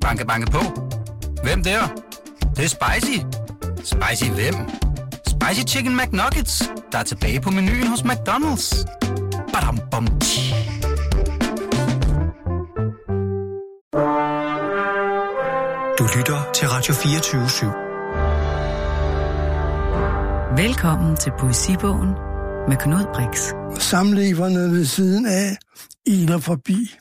Banke, banke på. Hvem der? Det, det er spicy. Spicy hvem? Spicy Chicken McNuggets, der er tilbage på menuen hos McDonald's. Badum, bom, tji. Du lytter til Radio 24 Velkommen til Poesibogen med Knud Brix. Samleverne ved siden af iler forbi.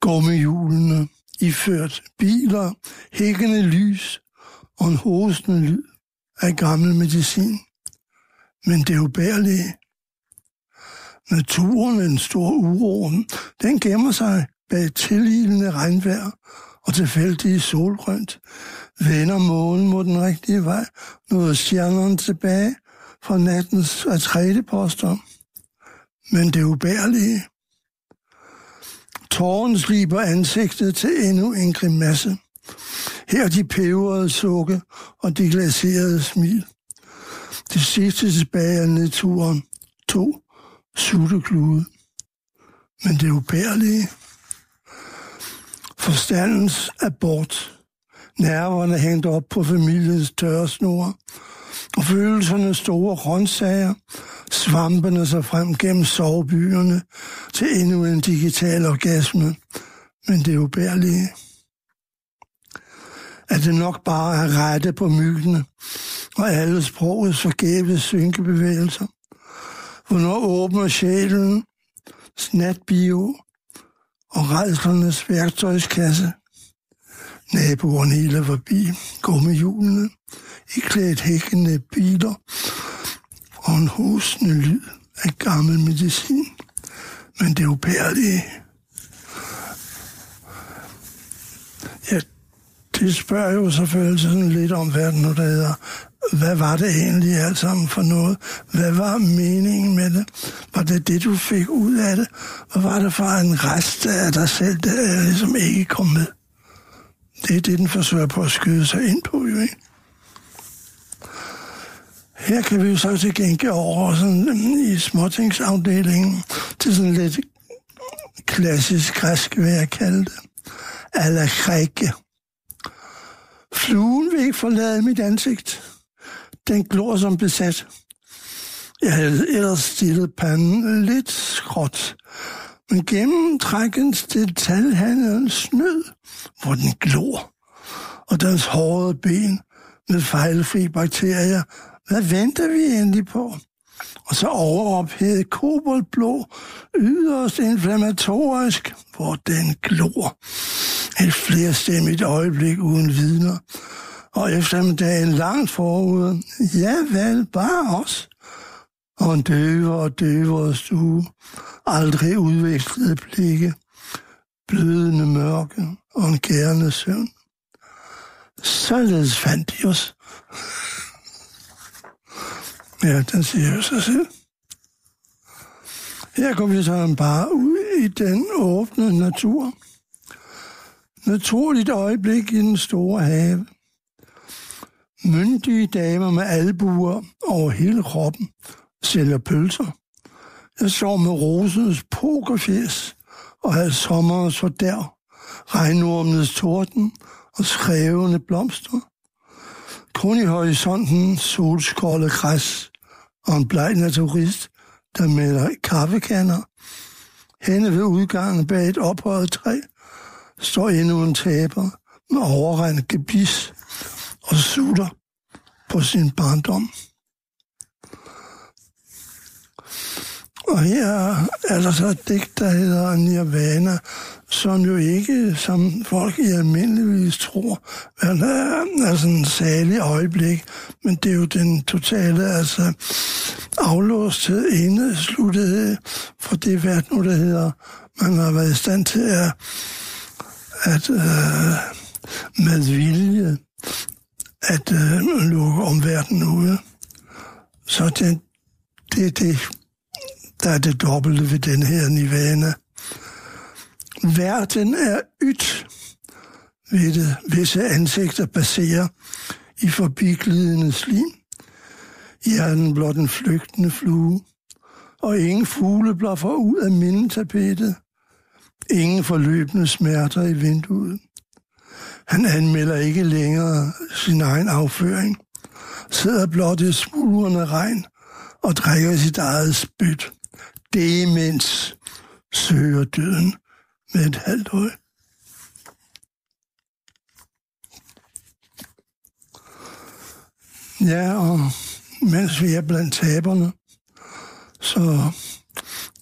Gummihjulene iført biler, hækkende lys og en hosende lyd af gammel medicin. Men det er ubærlige. Naturen er en stor uro. Den gemmer sig bag tilhildende regnvejr og tilfældige solgrønt. Vender månen mod den rigtige vej, nåede stjernerne tilbage fra nattens atræteposter. Men det ubærlige. Tåren sliber ansigtet til endnu en grimasse. Her de peberede sukke og de glaserede smil. Det sidste tilbage af nedturen. To sutteklude. Men det ubærlige. Forstandens abort. Nerverne hængt op på familiens tørresnore. Og følelserne store grøntsager. Svampene sig frem gennem sovebyerne til endnu en digital orgasme. Men det er ubærlige at det nok bare er rette på myggene og alle sprogets forgæves synkebevægelser. Hvornår åbner sjælen snatbio og redslernes værktøjskasse. Naboerne hiler forbi gummihjulene, i klædt hækkende biler og en hosende lyd af gammel medicin. Men det upærlige. Ja, det spørger jo selvfølgelig sådan lidt om, hvad det nu der hedder. Hvad var det egentlig alt sammen for noget? Hvad var meningen med det? Var det det, du fik ud af det? Hvad var det for en rest af dig selv, der ligesom ikke kom med? Det er det, den forsøger på at skyde sig ind på, jo ikke? Her kan vi jo så til gengæld over sådan, mm, i småtingsafdelingen til sådan lidt klassisk græsk, hvad jeg kalder det. Alla krække. Fluen vil ikke forlade mit ansigt. Den glor som besat. Jeg havde ellers stillet panden lidt skråt, men gennem trækkens snød, hvor den glor, og dens hårde ben med fejlfri bakterier. Hvad venter vi endelig på? Og så overophedet koboldblå, yderst inflammatorisk, hvor den glor. Et flerstemmigt øjeblik uden vidner. Og eftermiddagen langt forud, ja vel, bare os. Og en døve og døvere stue, aldrig udvekslede blikke, blødende mørke og en kærende søvn. Således fandt de os. Ja, den siger jo sig selv. Her går vi så bare ud i den åbne natur. Naturligt øjeblik i den store have. Myndige damer med albuer over hele kroppen sælger pølser. Jeg sov med rosens pokerfjes og havde sommerens fordær, regnormenes torden og skrevende blomster. Kun i horisonten solskolde græs og en bleg naturist, der melder kaffekanner. Henne ved udgangen bag et ophøjet træ står endnu en taber med overregnet gebis og sutter på sin barndom. Og her er der så et digt, der hedder Nirvana, som jo ikke, som folk i almindeligvis tror, er, er sådan en særlig øjeblik, men det er jo den totale altså, aflåsthed, indesluttethed for det, verden, nu der hedder, man har været i stand til at, at øh, med vilje at øh, lukke omverdenen ude. Så det, det, det, der er det dobbelte ved den her nirvana. Verden er ydt ved det, visse ansigter baserer i forbiglidende slim. Hjernen blot en flygtende flue, og ingen fugle blaffer ud af mindetapetet. Ingen forløbende smerter i vinduet. Han anmelder ikke længere sin egen afføring, sidder blot i smulerne regn og drikker sit eget spyt. Demens søger døden med et halvt øje. Ja, og mens vi er blandt taberne, så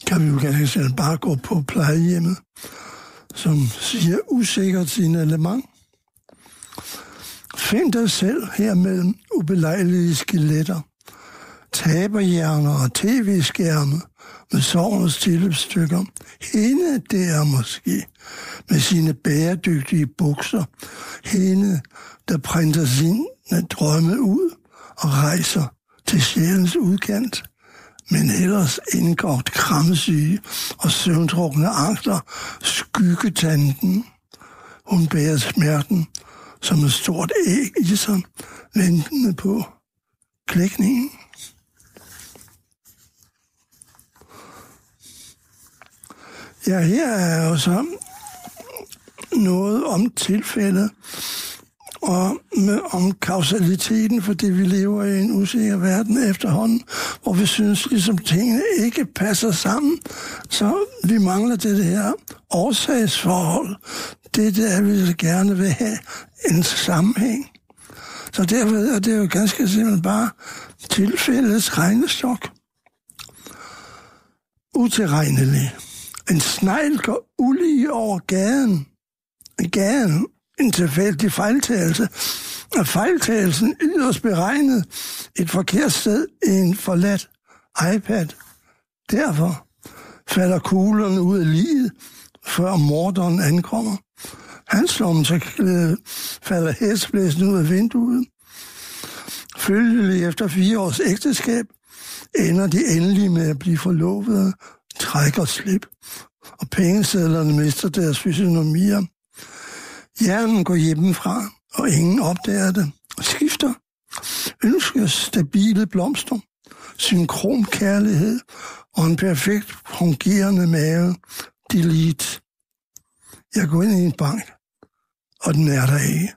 kan vi jo ganske bare gå på plejehjemmet, som siger usikkert signalement. Find dig selv her mellem ubelejlige skeletter, taberhjerner og tv-skærme med sovens tilløbsstykker. Hende der måske, med sine bæredygtige bukser. Hende, der printer sine drømme ud og rejser til sjælens udkant men ellers indgått kramsyge og søvntrukne angster, skyggetanten. Hun bærer smerten som et stort æg i sig, ventende på klækningen. Ja, her er jo så noget om tilfældet, og med, om kausaliteten, fordi vi lever i en usikker verden efterhånden, hvor vi synes, ligesom tingene ikke passer sammen. Så vi mangler det her årsagsforhold. Det er det, at vi gerne vil have en sammenhæng. Så derfor er det jo ganske simpelthen bare tilfældets regnestok. Utilregnelig. En snegl går ulige over gaden. Gaden en tilfældig fejltagelse. Og fejltagelsen yderst beregnet et forkert sted i en forladt iPad. Derfor falder kuglerne ud af livet, før morderen ankommer. Hans så falder hæsblæsende ud af vinduet. Følgelig efter fire års ægteskab ender de endelig med at blive forlovede, trækker slip, og pengesedlerne mister deres fysionomier. Hjernen går hjemmefra, og ingen opdager det. Skifter. Ønsker stabile blomster, synkron kærlighed og en perfekt fungerende mave. Delete. Jeg går ind i en bank, og den er der ikke.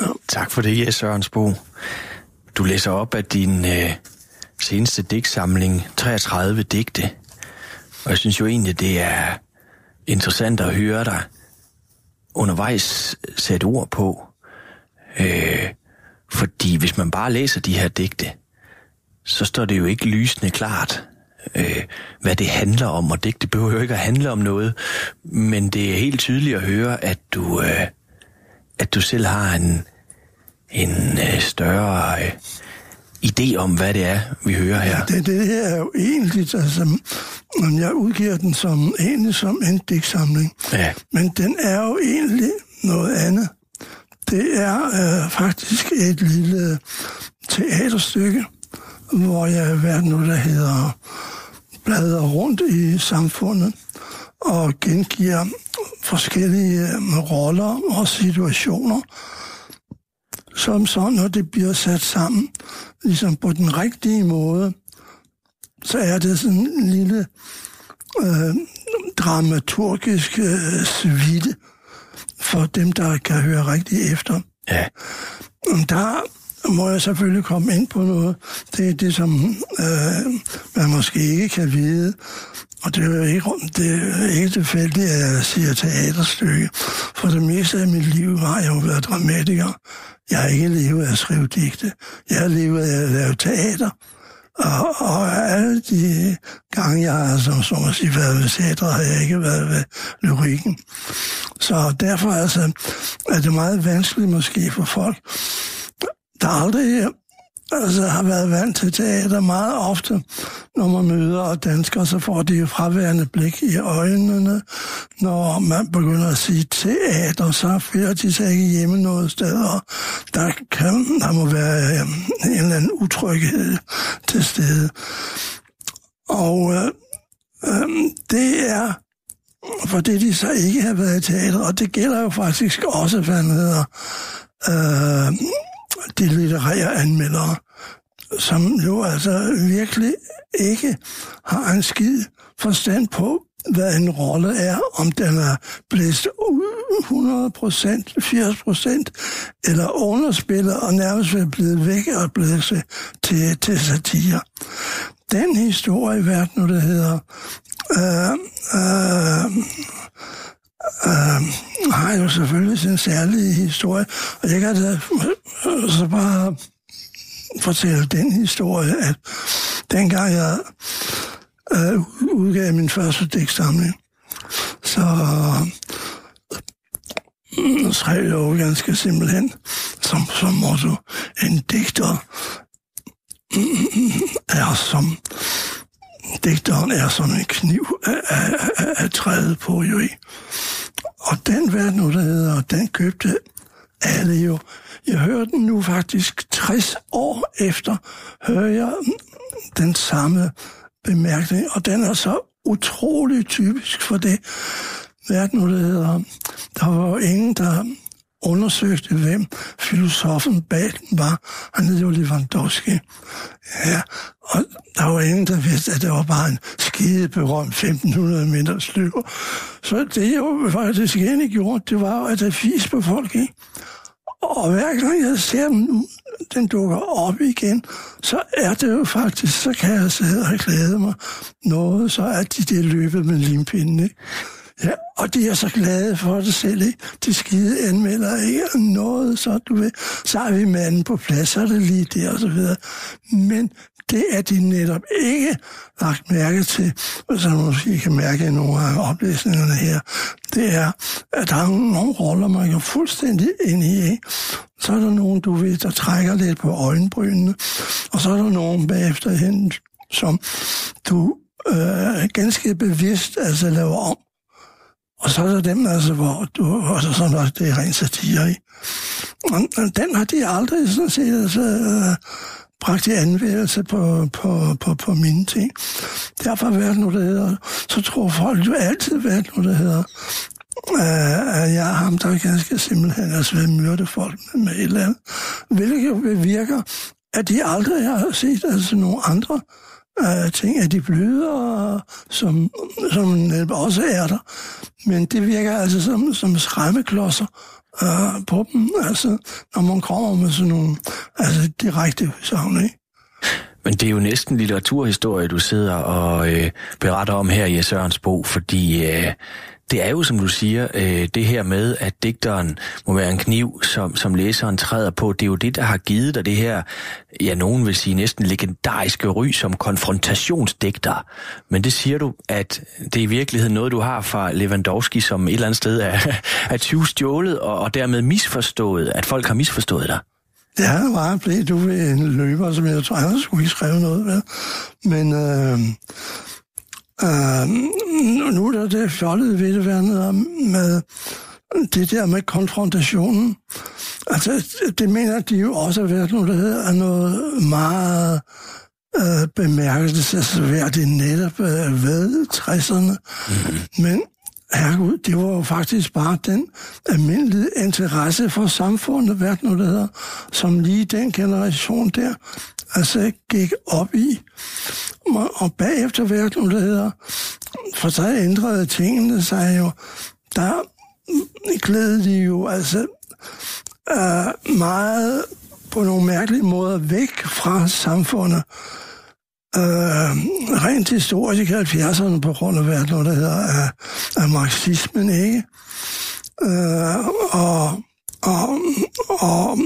Ja. Tak for det, Jes Sørensbo. Du læser op af din øh, seneste digtsamling, 33 digte. Og jeg synes jo egentlig, det er interessant at høre dig undervejs sætte ord på. Øh, fordi hvis man bare læser de her digte, så står det jo ikke lysende klart, øh, hvad det handler om, og digte behøver jo ikke at handle om noget, men det er helt tydeligt at høre, at du, øh, at du selv har en, en øh, større øh, idé om, hvad det er, vi hører her. Ja, det, det her er jo egentlig, altså, jeg udgiver den som egentlig som en digtsamling. Ja. Men den er jo egentlig noget andet. Det er øh, faktisk et lille teaterstykke, hvor jeg været noget, der hedder bladrer rundt i samfundet og gengiver forskellige øh, roller og situationer, som så, når det bliver sat sammen, ligesom på den rigtige måde, så er det sådan en lille øh, dramaturgisk øh, svide for dem, der kan høre rigtig efter. Ja. Der må jeg selvfølgelig komme ind på noget. Det er det, som øh, man måske ikke kan vide. Og det er ikke, det er ikke tilfældigt, at jeg siger teaterstykke. For det meste af mit liv har jeg jo været dramatiker. Jeg har ikke levet af at skrive digte. Jeg har levet af at lave teater. Og, og alle de gange, jeg har som, som at sige, været ved teater, har jeg ikke været ved lyrikken. Så derfor altså, er det meget vanskeligt måske for folk, der aldrig altså, har været vant til teater meget ofte, når man møder danskere, så får de jo fraværende blik i øjnene. Når man begynder at sige teater, så føler de sig ikke hjemme noget sted, og der, kan, der må være øh, en eller anden utryghed til stede. Og øh, øh, det er fordi de så ikke har været i teater, og det gælder jo faktisk også, hvad hedder, øh, de litterære anmeldere, som jo altså virkelig ikke har en skid forstand på hvad en rolle er, om den er blæst 100 procent, 80 procent, eller underspillet og nærmest er blevet væk og blevet til, til, satire. Den historie, i verden, der hedder, øh, øh, øh, har jo selvfølgelig sin særlige historie, og jeg kan da øh, så bare fortælle den historie, at dengang jeg øh, udgav min første digtsamling, så øh, skrev jeg jo ganske simpelthen som, som motto, en digter er som digteren er som en kniv af, af, af, af træet på jo i. Og den verden, der hedder, den købte alle jo. Jeg hører den nu faktisk 60 år efter, hører jeg den samme bemærkning, og den er så utrolig typisk for det. verden, der hedder, der var jo ingen, der undersøgte, hvem filosofen bag den var. Han hed jo Lewandowski. Ja, og der var ingen, der vidste, at det var bare en skide berømt 1500 meter løber. Så det jo faktisk egentlig gjorde, det var at jeg fis på folk, ikke? Og hver gang jeg ser den den dukker op igen, så er det jo faktisk, så kan jeg sidde og glæde mig noget, så er de det løbet med limpinden, ikke? Ja, og de er så glade for det selv, ikke? De skide anmelder ikke noget, så du ved, så er vi manden på plads, så er det lige der og så videre. Men det er de netop ikke lagt mærke til, og som måske kan mærke i nogle af oplæsningerne her, det er, at der er nogle roller, man går fuldstændig ind i. Så er der nogen, du ved, der trækker lidt på øjenbrynene, og så er der nogen bagefter hen, som du øh, ganske bevidst altså laver om. Og så er der dem, altså, hvor du, også sådan, at det er rent satire i. Og øh, den har de aldrig sådan set altså, øh, bragt i anvendelse på, på, på, på mine ting. Derfor har været noget, der hedder, så tror folk jo altid, været noget, der hedder, øh, at jeg er ham, der ganske simpelthen er ved myrde folk med et eller andet. Hvilket jo bevirker, at de aldrig har set altså nogen andre øh, ting, at de bløder, som, som også er der. Men det virker altså som, som skræmmeklodser øh, på dem, altså, når man kommer med sådan nogle altså, direkte udsagn, ikke? Men det er jo næsten litteraturhistorie, du sidder og øh, beretter om her i Sørens bog, fordi øh, det er jo, som du siger, øh, det her med, at digteren må være en kniv, som, som læseren træder på. Det er jo det, der har givet dig det her, ja, nogen vil sige næsten legendariske ry som konfrontationsdigter. Men det siger du, at det er i virkeligheden noget, du har fra Lewandowski, som et eller andet sted er, er tyvstjålet og, og dermed misforstået, at folk har misforstået dig. Det har bare blevet, du ved, en løber, som jeg tror, jeg skulle ikke skrive noget med. Men øh, øh, nu er det fjollet ved det være med det der med konfrontationen. Altså, det mener de jo også har været noget, der hedder noget meget øh, bemærkelsesværdigt netop øh, ved 60'erne. Mm-hmm. Men herregud, det var jo faktisk bare den almindelige interesse for samfundet, hvad nu det hedder, som lige den generation der altså gik op i. Og bagefter, hvad nu det hedder, for så ændrede tingene sig jo. Der glædede de jo altså uh, meget på nogle mærkelige måder væk fra samfundet. Uh, rent historisk i 70'erne på grund af, hvad der hedder, af, af marxismen, ikke? Uh, og, og, og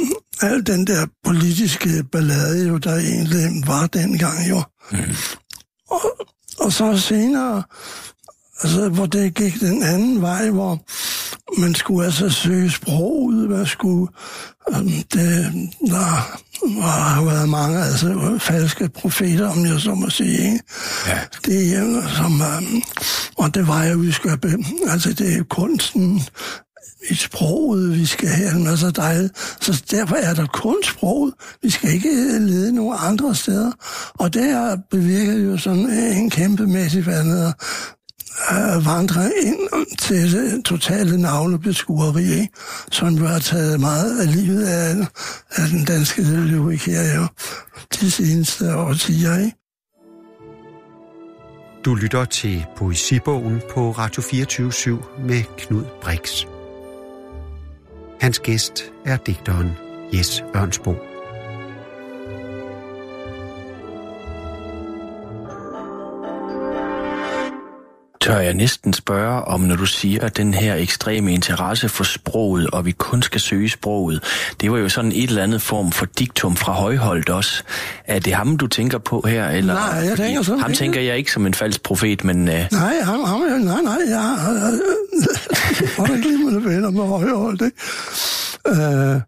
al den der politiske ballade, jo, der egentlig var dengang, jo. Mm. Og, og så senere, altså, hvor det gik den anden vej, hvor man skulle altså søge sproget, hvad skulle... Um, det, der har været mange altså, falske profeter, om jeg så må sige. Ikke? Ja. Det er som... Um, og det var jeg udskøbe. Altså, det er kunsten, i sproget, vi skal have. Altså, der er, så derfor er der kun sproget. Vi skal ikke lede nogen andre steder. Og det har bevirket jo sådan en kæmpemæssig vandet øh, vandre ind til det totale navlebeskueri, som jo har taget meget af livet af, af den danske lyrik her jo de seneste årtier. Ikke? Du lytter til Poesibogen på Radio 24 med Knud Brix. Hans gæst er digteren Jes Ørnsbo. Tør jeg næsten spørge om, når du siger, at den her ekstreme interesse for sproget, og vi kun skal søge sproget, det var jo sådan et eller andet form for diktum fra Højholdt også. Er det ham, du tænker på her? Eller? Nej, jeg tænker sådan Ham ikke. tænker jeg ikke som en falsk profet, men... Uh, Nej, ham, ham, nej, nej, jeg da glimrende venner med højhold, ikke? Øh,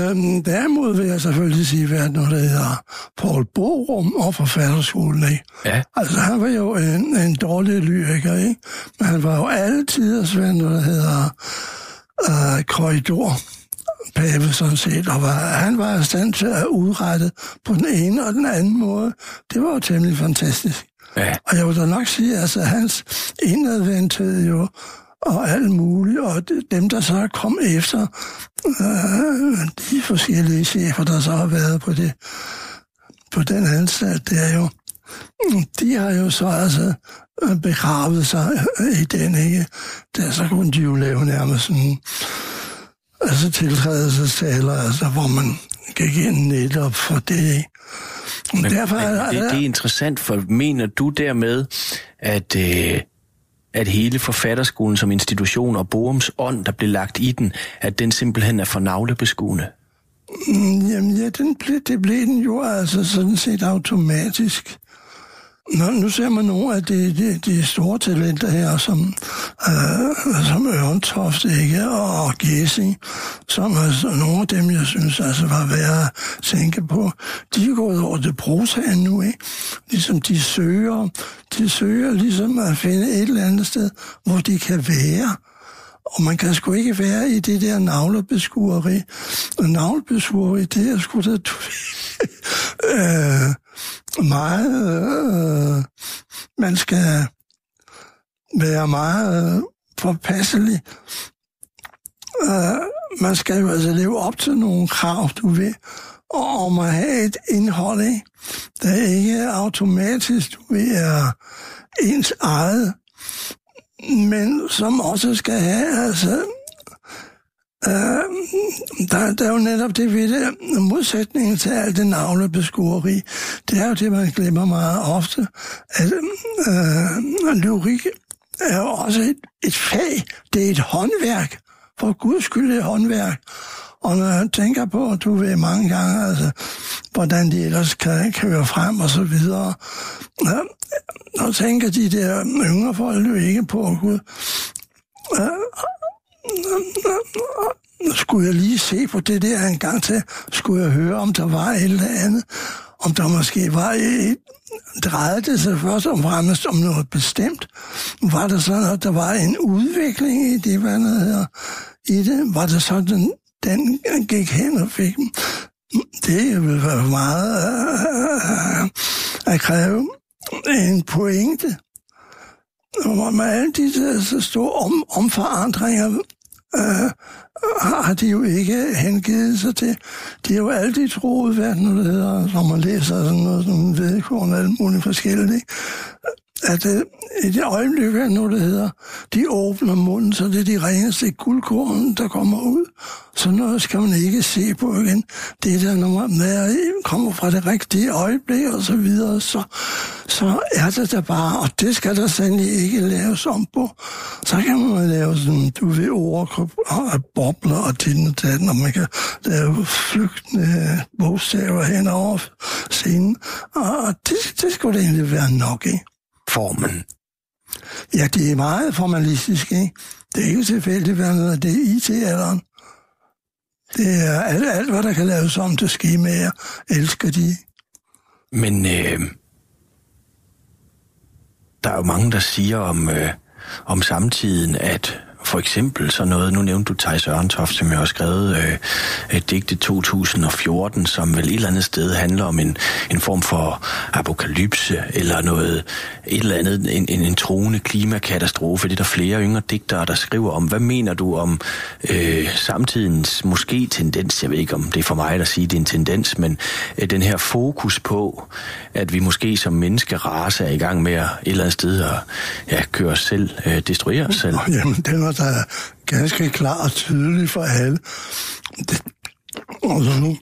øhm, derimod vil jeg selvfølgelig sige, hvad noget, der hedder Paul Borum og forfatterskolen, ikke? ja, Altså, han var jo en, en dårlig lyriker, ikke? Men han var jo altid svend, noget, der hedder øh, korridor pave sådan set, og var, han var i stand til at udrette på den ene og den anden måde. Det var jo temmelig fantastisk. ja. Og jeg vil da nok sige, altså hans indadvendthed jo, og alt muligt, og de- dem, der så kom efter, øh, de forskellige chefer, der så har været på det, på den anstalt, det er jo, de har jo så altså øh, begravet sig i den, ikke? Der så kunne de jo lave nærmest sådan, altså tiltrædelsestaler, altså hvor man gik ind netop for det, ikke? Men, Derfor Men er, det, det er interessant, for mener du dermed, at, øh, at hele forfatterskolen som institution og Borums ånd, der blev lagt i den, at den simpelthen er for navlebeskuende? Mm, jamen ja, den ble, det blev den jo altså sådan set automatisk. Nå, nu ser man nogle af de, de, de store talenter her, som, øh, som Ørntoft, ikke, og Gessing, som altså nogle af dem, jeg synes altså var værd at tænke på, de er gået over til prosaen nu, ikke? Ligesom de søger, de søger ligesom at finde et eller andet sted, hvor de kan være. Og man kan sgu ikke være i det der navlebeskueri. Og navlebeskueri, det er sgu da øh, meget... Øh, man skal være meget øh, påpasselig. Øh, man skal jo altså leve op til nogle krav, du ved, og om at have et indhold, ikke? der ikke automatisk, du ved, er ens eget, men som også skal have, altså, øh, der, der er jo netop det ved det, modsætningen til alt det navlebeskueri, det er jo det, man glemmer meget ofte, at øh, lyrik er jo også et, et fag, det er et håndværk, for guds skyld et håndværk, og når jeg tænker på, at du ved mange gange, altså, hvordan de ellers kan køre frem og så videre, ja, og tænker de der yngre folk jo ikke på, Gud, skulle jeg lige se på det der en gang til, skulle jeg høre, om der var et eller andet, om der måske var et, drejede det sig først og fremmest om noget bestemt. Var det sådan, at der var en udvikling i det, hvad der hedder, i det? Var det sådan, den gik hen og fik dem? Det vil være meget øh, at kræve en pointe. Og med alle de der så store om, omforandringer, Øh, øh, har de jo ikke hengivet sig til. De har jo altid troet, hvad det nu hedder, når man læser sådan noget som vedkåren og alt muligt forskelligt at øh, i det øjeblik, er nu det hedder, de åbner munden, så det er de reneste guldkorn, der kommer ud. Så noget skal man ikke se på igen. Det der, når man med, kommer fra det rigtige øjeblik og så videre, så, så er det der bare, og det skal der sandelig ikke laves om på. Så kan man lave sådan, du ved, overkrop og bobler og din og datten, og man kan lave flygtende bogstaver hen over scenen. Og det, det skulle det egentlig være nok, ikke? Formen. Ja, det er meget formalistisk, ikke? Det er ikke tilfældigt, hvad noget det er IT-alderen. Det er alt, alt, hvad der kan laves om til skemaer, elsker de. Men øh, der er jo mange, der siger om, øh, om samtiden, at for eksempel sådan noget, nu nævnte du Thijs Ørntoft, som jeg har skrevet øh, et digte 2014, som vel et eller andet sted handler om en, en form for apokalypse, eller noget, et eller andet, en, en, en troende klimakatastrofe. Det er der flere yngre digtere, der skriver om. Hvad mener du om øh, samtidens måske tendens, jeg ved ikke om det er for mig at sige, det er en tendens, men øh, den her fokus på, at vi måske som menneskerace er i gang med at et eller andet sted at ja, køre os selv, øh, destruere os selv. Jamen, den er da ganske klar og tydelig for alle. Det, altså nu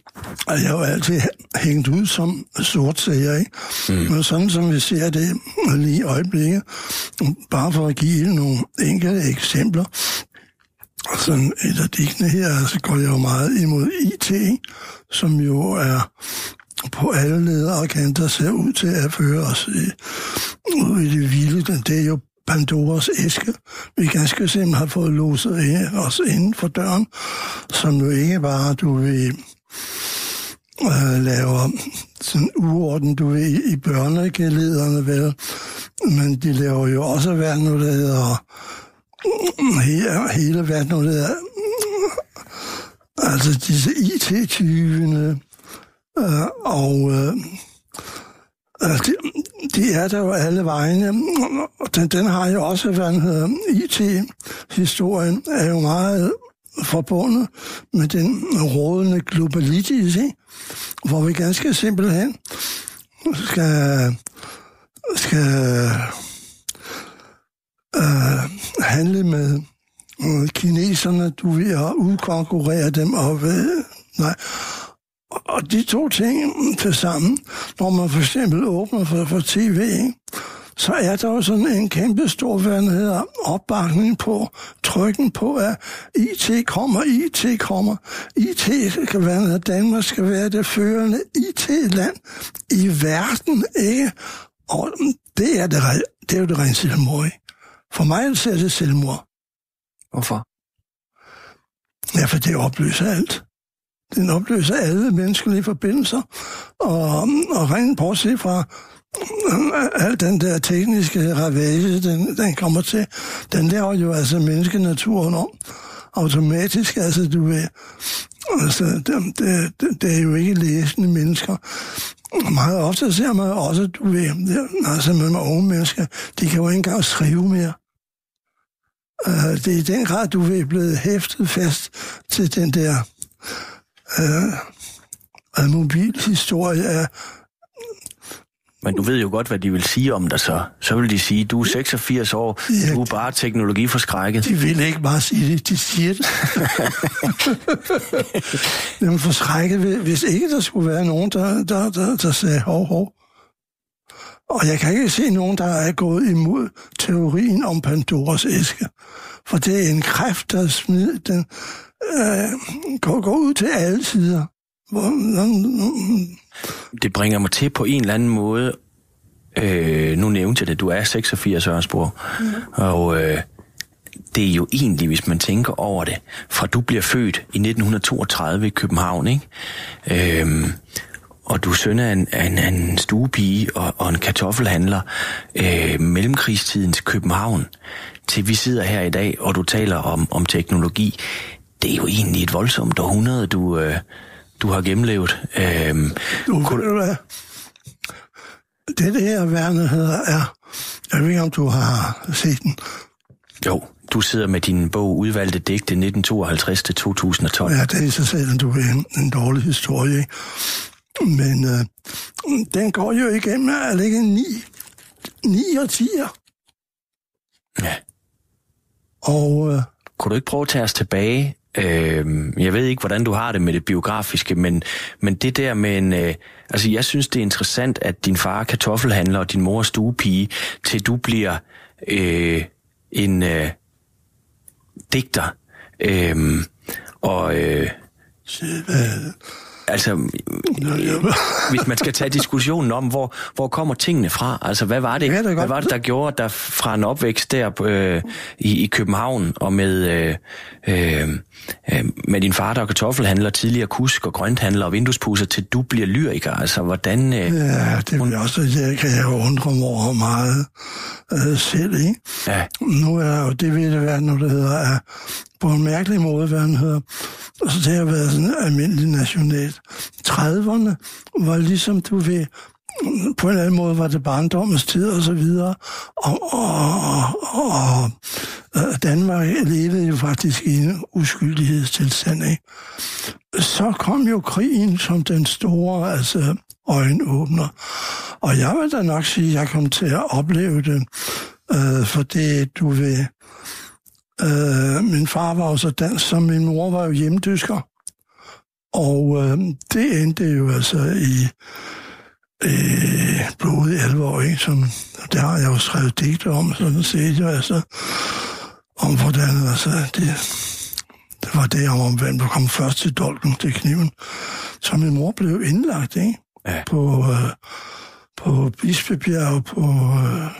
er jeg jo altid hængt ud som sort sager, ikke? Mm. Men sådan som vi ser det lige i øjeblikket, bare for at give nogle enkelte eksempler, sådan et af digtene her, så går jeg jo meget imod IT, som jo er på alle ledere og kanter ser ud til at føre os ud i det vilde. Det er jo Pandoras æske, vi ganske simpelthen har fået låset os inden for døren, som jo ikke bare, du vil øh, lave sådan uorden, du ved, i børnegelederne, vel, men de laver jo også hvad nu der hedder mm, hele, hele hvad nu der hedder, mm, altså disse IT-tyvene, øh, og øh, det, altså, de er der jo alle vegne. Den, den har jo også, hvad den hedder, IT-historien er jo meget forbundet med den rådende globalitis, ikke? hvor vi ganske simpelthen skal, skal øh, handle med øh, kineserne, du vil udkonkurrere dem, og ved, nej, og de to ting til sammen, når man for eksempel åbner for, for tv, så er der jo sådan en kæmpe stor, hvad hedder, opbakning på, trykken på, at IT kommer, IT kommer. IT kan være, at Danmark skal være det førende IT-land i verden, ikke? Og det er, det, det er jo det rent selvmord. For mig er det selvmord. Hvorfor? Ja, for det opløser alt. Den opløser alle menneskelige forbindelser, og, og rent bortset fra øh, al den der tekniske ravage, den, den kommer til, den laver jo altså menneskenaturen om automatisk. Altså, du ved, altså, det, det, det er jo ikke læsende mennesker. Meget ofte ser man også, du ved, altså med unge mennesker, de kan jo ikke engang skrive mere. Uh, det er i den grad, du ved, blevet hæftet fast til den der øh, mobilhistorie er... Men du ved jo godt, hvad de vil sige om dig så. Så vil de sige, du er 86 år, ja, du er bare teknologiforskrækket. De vil ikke bare sige det, de siger det. Jamen forskrækket, hvis ikke der skulle være nogen, der, der, der, der sagde hov, hov. Og jeg kan ikke se nogen, der er gået imod teorien om Pandoras æske. For det er en kræft, der smider den, øh, går, går ud til alle sider. Det bringer mig til på en eller anden måde, øh, nu nævnte jeg det, du er 86 Ørnsborg, mm. og øh, det er jo egentlig, hvis man tænker over det, fra du bliver født i 1932 i København, ikke? Øh, og du søn af en, en, en stuepige og, og en kartoffelhandler, øh, mellemkrigstidens København, til vi sidder her i dag, og du taler om, om teknologi det er jo egentlig et voldsomt århundrede, du, øh, du har gennemlevet. Øhm, du, kunne... ved hvad? Det, det her værne hedder er, jeg ved ikke, om du har set den. Jo, du sidder med din bog Udvalgte digte 1952-2012. Ja, det er i sig selv, du en, en dårlig historie. Men øh, den går jo igennem at ligge 9, 9 og 10. Ja. Og... Øh, kunne du ikke prøve at tage os tilbage Øh, jeg ved ikke, hvordan du har det med det biografiske, men, men det der med en... Øh, altså, jeg synes, det er interessant, at din far er kartoffelhandler og din mor er stuepige, til du bliver øh, en øh, digter. Øh, og... Øh, altså, hvis man skal tage diskussionen om, hvor, hvor kommer tingene fra? Altså, hvad var det, Ja, det hvad var det der gjorde, der fra en opvækst der øh, i, i København, og med, øh, øh, øh, med din far, der er kartoffelhandler, tidligere kusk og grønthandler og vinduespusser, til du bliver lyriker? Altså, hvordan... Øh, Ja, det vil også, det kan jeg undre mig over meget øh, selv, ikke? ja, Nu er jo det ved det være, når det hedder, er på en mærkelig måde, hvad den hedder. Og så det har været sådan almindelig nationalt. 30'erne var ligesom, du ved, på en eller anden måde var det barndommens tid og så videre. Og, og, og, og øh, Danmark levede jo faktisk i en uskyldighedstilstand, ikke? Så kom jo krigen som den store altså, øjenåbner. Og jeg vil da nok sige, at jeg kom til at opleve det, øh, for det, du ved, øh, min far var jo så dansk, så min mor var jo hjemdysker. Og øh, det endte jo altså i øh, blodet alvor, ikke? Som, det har jeg jo skrevet digte om, sådan set jo altså, om hvordan altså, det, det var det om, hvem der kom først til dolken, til kniven. Så min mor blev indlagt, ikke? Ja. På, øh, på Bispebjerg, på, øh,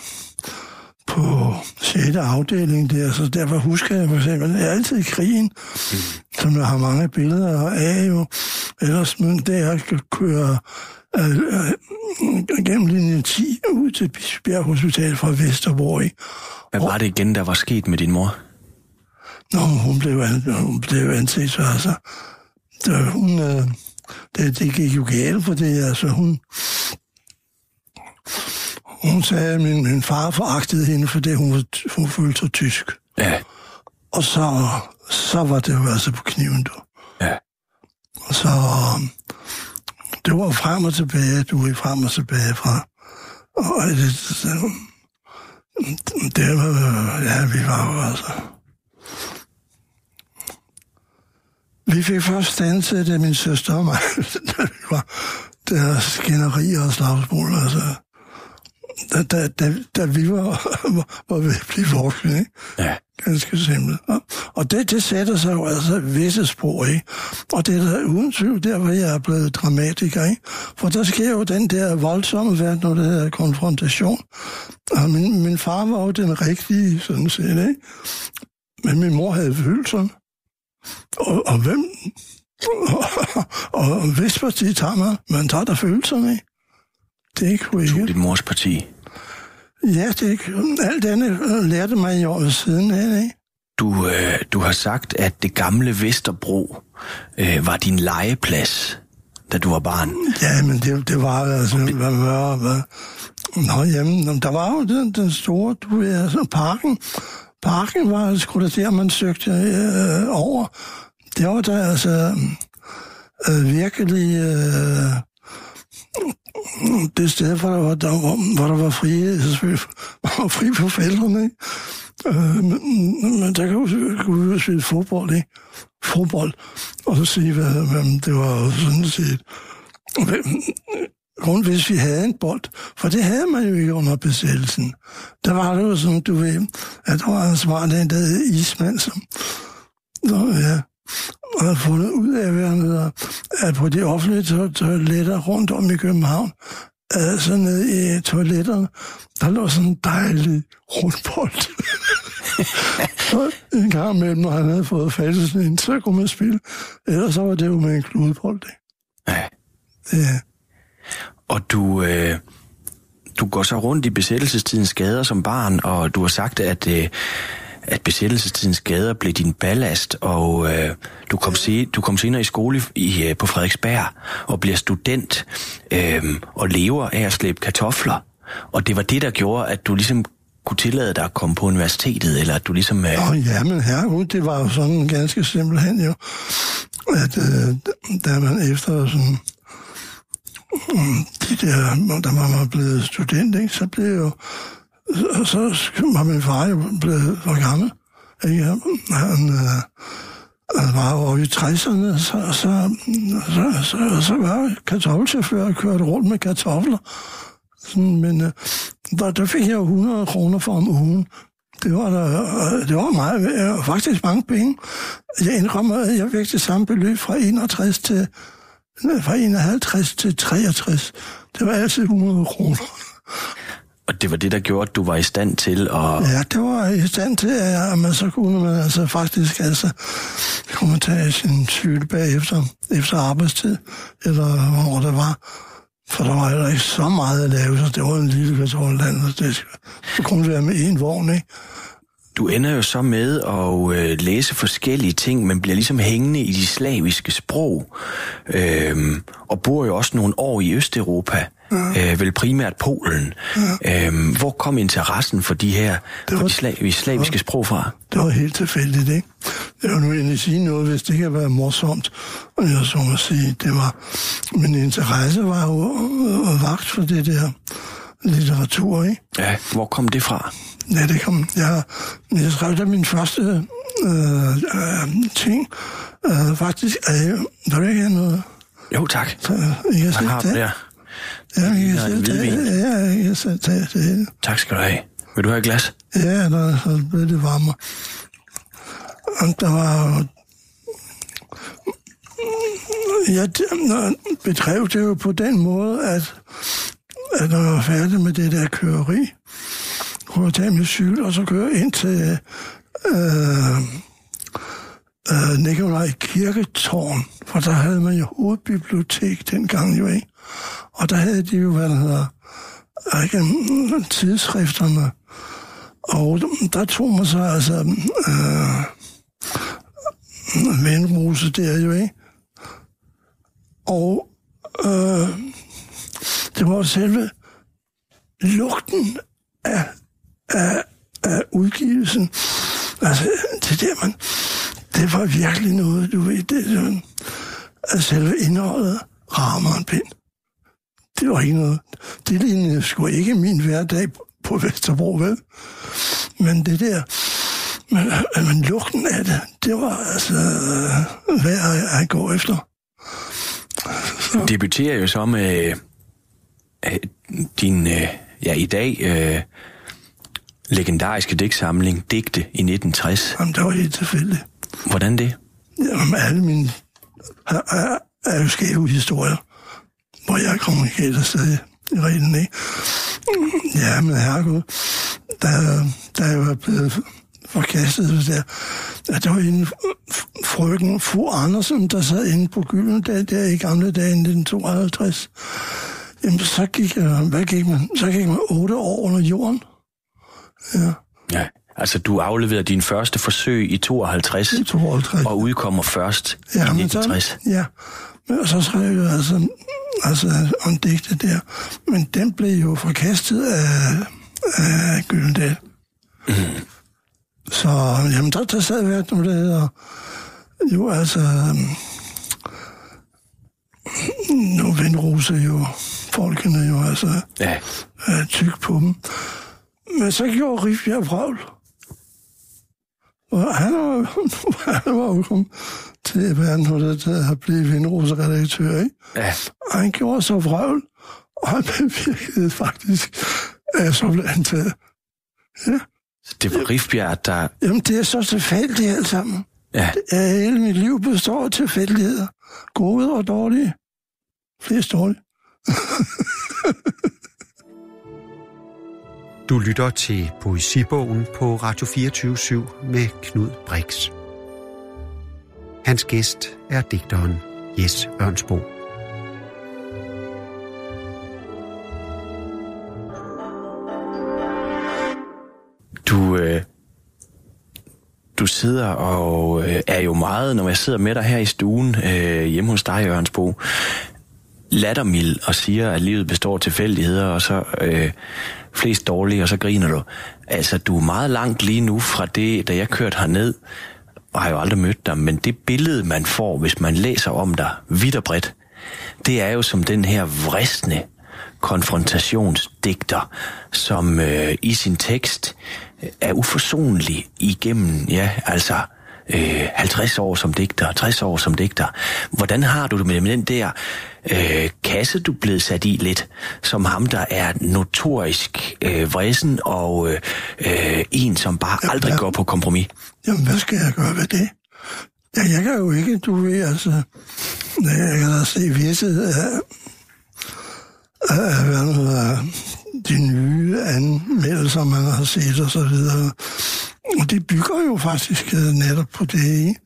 på 6. afdeling der, så derfor husker jeg for eksempel, er altid i krigen, mm. som jeg har mange billeder af jo. Ellers, men det er at køre øh, gennem linje 10 ud til Bispebjerg Hospital fra Vesterbro, ikke? hvad var det igen, der var sket med din mor? Nå, hun blev, hun blev anset, så altså, det, hun, øh, det, det gik jo galt for det, altså hun, hun sagde, at min, min far foragtede hende, fordi hun, var, hun følte sig tysk. Ja, Og så, så var det jo altså på kniven, du. ja, Og så, det var frem og tilbage, du er frem og tilbage fra. Og det, det, det var, ja, vi var jo altså... Vi fik først stanset det, min søster og mig, da vi var der skænderier og slagsmål, altså. Da, da, da, da vi var, var, ved at blive voksne, ikke? ja. Ganske simpelt. Og, det, det sætter sig jo altså visse spor, ikke? Og det er da uden tvivl der, hvor jeg er blevet dramatiker, ikke? For der sker jo den der voldsomme verden, når det hedder konfrontation. Og min, min far var jo den rigtige, sådan set, ikke? Men min mor havde følelser. Og, og hvem... Og, hvis partiet tager mig, man tager der følelserne, Det er ikke Tog din mors parti. Ja, det er ikke. Alt andet øh, lærte mig jo ved siden af, ikke? Du, øh, du har sagt, at det gamle Vesterbro øh, var din legeplads, da du var barn. Ja, men det, det var altså, hvad, hvad, hvad. Nå, jamen, der var jo den, den store, du ved, altså, parken. Parken var sgu da der, man søgte øh, over. Det var der altså øh, virkelig øh, det sted, hvor der var, der, var, hvor der var frie, var fri for forældrene, ikke? Øh, men, men der kan jo spille fodbold, ikke? Fodbold. Og så sige, hvad, hvad det var sådan set kun hvis vi havde en bold. For det havde man jo ikke under besættelsen. Der var det jo sådan, du ved, at der var en smart en, der hed Ismand, som så, ja, og havde fundet ud af, hvad han hedder, at på de offentlige to- toiletter rundt om i København, så nede i toiletterne, der lå sådan en dejlig rundbold. så en gang imellem, når han havde fået fat i sådan en, så kunne man spille. Ellers så var det jo med en kludebold. ikke? Ja. Ja. Og du, øh, du går så rundt i besættelsestidens gader som barn, og du har sagt, at, øh, at besættelsestidens gader blev din ballast, og øh, du, kom se, du kom senere i skole i, øh, på Frederiksberg og bliver student øh, og lever af at slæbe kartofler. Og det var det, der gjorde, at du ligesom kunne tillade dig at komme på universitetet, eller at du ligesom... Øh, Oh, ja, men herregud, det var jo sådan ganske simpelthen jo, at øh, da man efter sådan, mm, de der, da man var blevet student, ikke, så blev jo, så, så var min far jo blevet for gammel. Ikke? Han, øh, han var jo i 60'erne, så, så, så, så, så var kartoffelchauffør og kørte rundt med kartofler. Sådan, men øh, der, der fik jeg jo 100 kroner for om ugen. Det var, der, øh, det var meget, øh, faktisk mange penge. Jeg indrømmer, at jeg fik det samme beløb fra 61 til Fra 51 til 63. Det var altid 100 kroner. Og det var det, der gjorde, at du var i stand til at... Ja, det var i stand til, at man så kunne man altså faktisk altså, kunne man tage sin cykel bagefter, efter arbejdstid, eller hvor det var. For der var jo ikke så meget at lave, så det var en lille kartoffelland, og det kunne være med en vogn, ikke? Du ender jo så med at øh, læse forskellige ting, men bliver ligesom hængende i de slaviske sprog, øhm, og bor jo også nogle år i Østeuropa, ja. øh, vel primært Polen. Ja. Øhm, hvor kom interessen for de her det var, for de slav, slaviske ja, sprog fra? Det var helt tilfældigt, ikke? Det var nu egentlig sige noget, hvis det kan være morsomt, og jeg så må sige, det var... Min interesse var jo øh, vagt for det der litteratur, ikke? Ja, hvor kom det fra? Ja, det kom... Jeg, jeg skrev da min første øh, øh, ting. Øh, faktisk jeg... Der vil ikke noget... Jo, tak. Så, jeg selv har tage. der. Ja, jeg Ja, selv tage. hvidvin. Ja, jeg selv det hele. Tak skal du have. Vil du have et glas? Ja, der så blev det varmere. Og der var jo... Jeg bedrev det jo på den måde, at, at når jeg var færdig med det der køreri, kunne jeg tage min cykel og så køre ind til øh, øh, Nikolaj Kirketårn, for der havde man jo hovedbibliotek dengang jo, ikke? Og der havde de jo, hvad der hedder, ikke, tidsskrifterne, og der tog man så altså øh, vendrose der jo, ikke? Og øh, det var selve lugten af, af, af udgivelsen. Altså, det der, man, det var virkelig noget, du ved, det, det at selve indholdet rammer en pind. Det var ikke noget. Det lignede sgu ikke min hverdag på Vesterbro, vel? Men det der, men, men lugten af det, det var altså øh, værd at, gå efter. Du debuterer jo så med øh, din, øh, ja i dag, øh, legendariske digtsamling, Digte i 1960. Jamen, det var helt tilfældigt. Hvordan det? Jamen, alle mine er, er, er jo skæve historier, hvor jeg et sted i reglen, ikke? Ja, men herregud, der, der er jo blevet forkastet det der. Ja, der var en frøken, fru Andersen, der sad inde på Gyldendal der i gamle dage i 1952. Jamen, så gik, jeg- hvad gik man? Så gik man otte år under jorden. Ja, Ja, altså du afleverede din første forsøg i 52, i 52. og udkommer først i Ja, men 1960. så, ja, men så skrev jeg altså, altså om digte der. Men den blev jo forkastet af, af Gyldendal. Mm. Så jamen, der, der sad hvert noget, der hedder, jo altså, nu vendrose jo folkene jo altså Ja, øh, tyk på dem. Men så gjorde Rifbjerg vrøvl. Og han var, han var jo kommet til verden, hvor det der at blive vindrose-redaktør, ikke? ja. Og han gjorde så vrøvl, og han bevirkede faktisk, at jeg så blev antaget. Ja. Det var Rifbjerg, der... Jamen, det er så tilfældigt alt sammen. Ja, Ja, hele mit liv består af tilfældigheder. Gode og dårlige. Flest dårlige. Du lytter til Poesibogen på Radio 24 med Knud Brix. Hans gæst er digteren Jes Ørnsbo. du... Øh, du sidder og øh, er jo meget, når jeg sidder med dig her i stuen øh, hjemme hos dig, Ørnsbo, lattermild og siger, at livet består af tilfældigheder, og så øh, flest dårlige, og så griner du. Altså, du er meget langt lige nu fra det, da jeg kørte herned, og har jo aldrig mødt dig, men det billede, man får, hvis man læser om dig vidt og bredt, det er jo som den her vristende konfrontationsdigter, som øh, i sin tekst øh, er uforsonlig igennem, ja, altså øh, 50 år som digter, 60 år som digter. Hvordan har du det med, med den der øh, kasse, du er blevet sat i lidt, som ham, der er notorisk øh, vrisen og øh, øh, en, som bare Ja, aldrig ja. går på kompromis? Jamen, hvad skal jeg gøre ved det? Ja, jeg kan jo ikke, du ved, altså... Jeg kan da se visse af, af hvad hedder, de nye anmeldelser, man har set og så videre. Og de bygger jo faktisk øh, netop på det, ikke?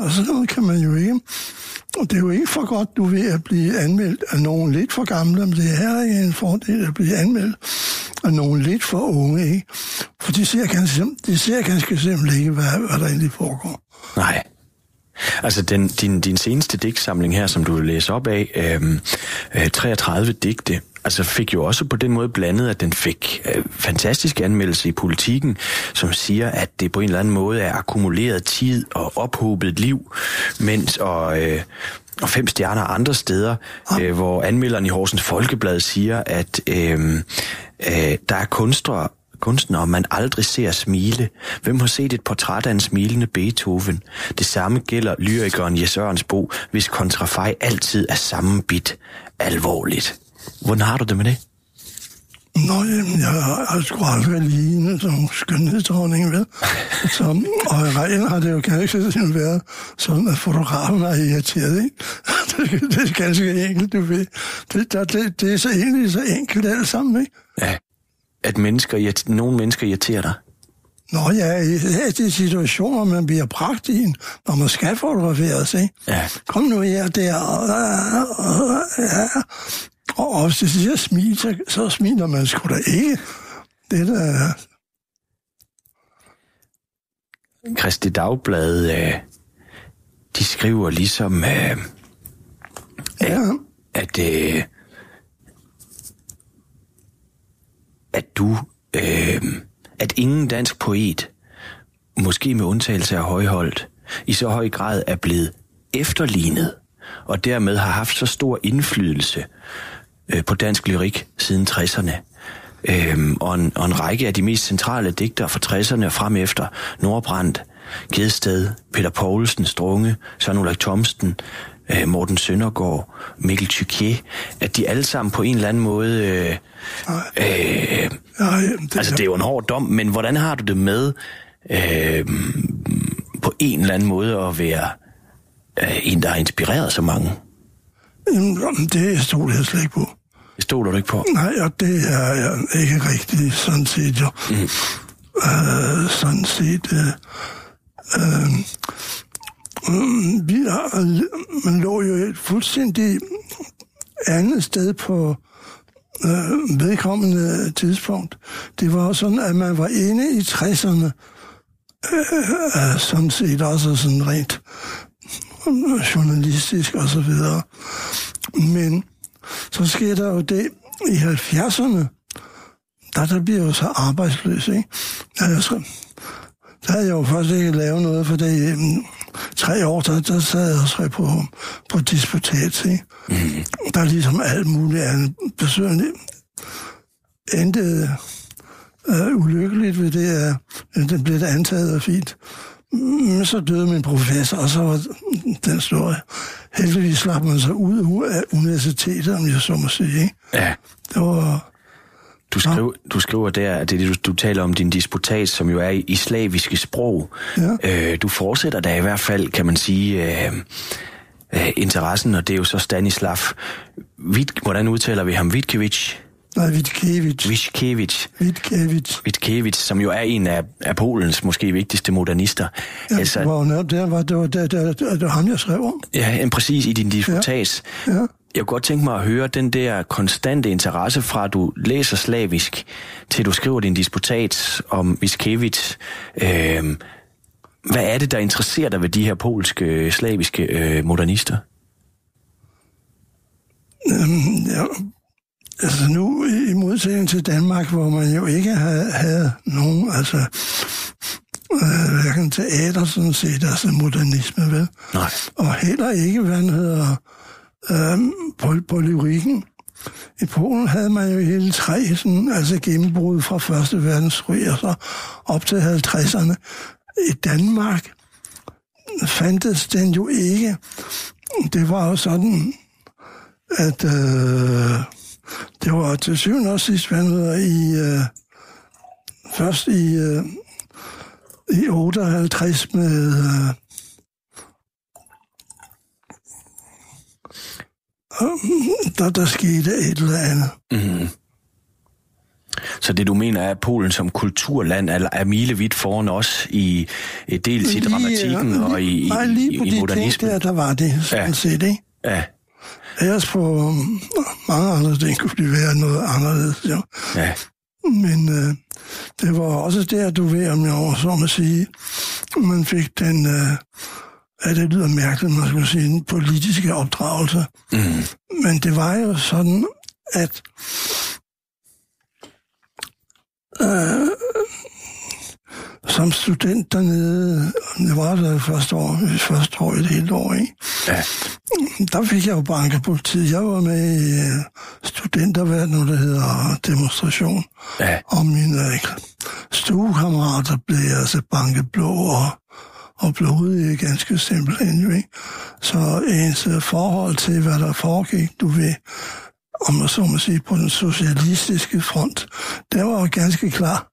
Og sådan noget kan man jo ikke. Og det er jo ikke for godt, du vil at blive anmeldt af nogen lidt for gamle, men det er heller ikke en fordel at blive anmeldt af nogen lidt for unge, ikke? For de ser ganske, de ser ganske simpelthen ikke, hvad, hvad der egentlig foregår. Nej. Altså, den, din, din seneste digtsamling her, som du læser op af, øhm, øh, 33 digte, altså fik jo også på den måde blandet, at den fik øh, fantastisk anmeldelse i politikken, som siger, at det på en eller anden måde er akkumuleret tid og ophobet liv, mens og, øh, og fem stjerner andre steder, øh, hvor anmelderen i Horsens Folkeblad siger, at øh, øh, der er kunstnere, kunstnere, man aldrig ser smile. Hvem har set et portræt af en smilende Beethoven? Det samme gælder lyrikeren Jes Ørnsbo, hvis kontrafej altid er samme bit alvorligt. Hvordan har du det med det? Nå, jamen, jeg har sgu aldrig lignet som skønhedsdronning, vel? Så, og i reglen har det jo ganske simpelthen været sådan, at fotografen er irriteret, ikke? Det, det er ganske enkelt, du ved. Det, der, det, det er så egentlig så enkelt alt sammen, ikke? Ja. At mennesker, nogle mennesker irriterer dig? Nå ja, i de situationer, man bliver bragt i, når man skal fotograferes, ikke? Ja. Kom nu her der, ja. Og hvis det siger smil, så, så smiler man sgu da ikke. Det der, Kristi Dagblad, øh, de skriver ligesom, øh, ja, at, øh, at du, øh, at ingen dansk poet, måske med undtagelse af Højholdt, i så høj grad er blevet efterlignet, og dermed har haft så stor indflydelse øh, på dansk lyrik siden 60'erne. Øhm, og, en, og en række af de mest centrale digtere fra 60'erne og frem efter, Nordbrandt, Gedsted, Peter Poulsen, Strunge, Søren Ulrik Thomsten, øh, Morten Søndergaard, Mikkel Thykier, at de alle sammen på en eller anden måde... Øh, øh, ja, det, altså, det er jo en hård dom, men hvordan har du det med øh, på en eller anden måde at være øh, en, der har inspireret så mange? jamen, det stoler jeg slet ikke på. Det stoler du ikke på? Nej, og det er jeg ikke rigtigt, sådan set jo. Mm. Øh, sådan set... Øh, øh, vi har, man lå jo et fuldstændig andet sted på øh, vedkommende tidspunkt. Det var sådan, at man var inde i 60'erne, øh, sådan set også sådan rent journalistisk og så videre. Men så sker der jo det i 70'erne, der, der bliver jo så arbejdsløs, ikke? Altså, der havde jeg jo først ikke lavet noget, for det i mm, tre år, der, der sad jeg også på, på disputat, ikke? Mm. Der er ligesom alt muligt andet besøgende. Endte øh, ulykkeligt ved det, at det blev det antaget og fint. Men så døde min professor, og så var den store. Heldigvis slap man sig ud af universitetet, om jeg så må sige. Ikke? Ja. Det var... Du, skriver, du skriver der, at det, er det, du, du taler om din disputat, som jo er i, i slaviske sprog. Ja. Øh, du fortsætter da i hvert fald, kan man sige, øh, øh, interessen, og det er jo så Stanislav Vit, hvordan udtaler vi ham? Vitkevich? Nej, Vitkevich. Vitkevich. Vitkevich. Vitkevich, som jo er en af, af Polens måske vigtigste modernister. Ja, altså, det var jo netop der, var, det, var, det, det, det, det ham, jeg skrev om. Ja, en præcis i din disputats. Ja. Jeg kunne godt tænke mig at høre den der konstante interesse fra, at du læser slavisk, til du skriver din disputat om Viskevich. Øh, hvad er det, der interesserer dig ved de her polske, slaviske øh, modernister? Øhm, ja, altså nu i modsætning til Danmark, hvor man jo ikke havde, havde nogen, altså øh, hverken teater sådan set, altså modernisme, vel? Nej. Og heller ikke, hvad den hedder, øh, på, på lyrikken. I Polen havde man jo hele tre sådan, altså gennembrud fra Første Verdenskrig og så op til 50'erne. I Danmark fandtes den jo ikke. Det var jo sådan, at øh, det var til syvende og sidst, hedder, i, øh, først i, øh, i 58 med, øh, der, der skete et eller andet. Mm. Så det du mener er, at Polen som kulturland er, er milevidt foran os i dels i dramatikken lige, og i, nej, lige på i, i de modernismen? ting der, der var det, sådan Ja. set, ikke? Ja, Ellers på um, mange andre ting kunne det være noget anderledes, jo. ja, Men øh, det var også der, du ved, om jeg var så må sige, man fik den, øh, ja, det lyder mærkeligt, man skulle sige, den politiske opdragelse. mm. Men det var jo sådan, at øh, som student dernede, det var der første år, første år i det hele år, ikke? ja, Der fik jeg jo bankepolitiet. Jeg var med i øh, studenterverdenen, der hedder demonstration. ja, Og mine øh, stuekammerater blev altså bankeblå og, og blodige, ganske simpelthen. Jo, ikke? Så ens øh, forhold til, hvad der foregik, du ved, om man så må sige, på den socialistiske front, det var jo ganske klar.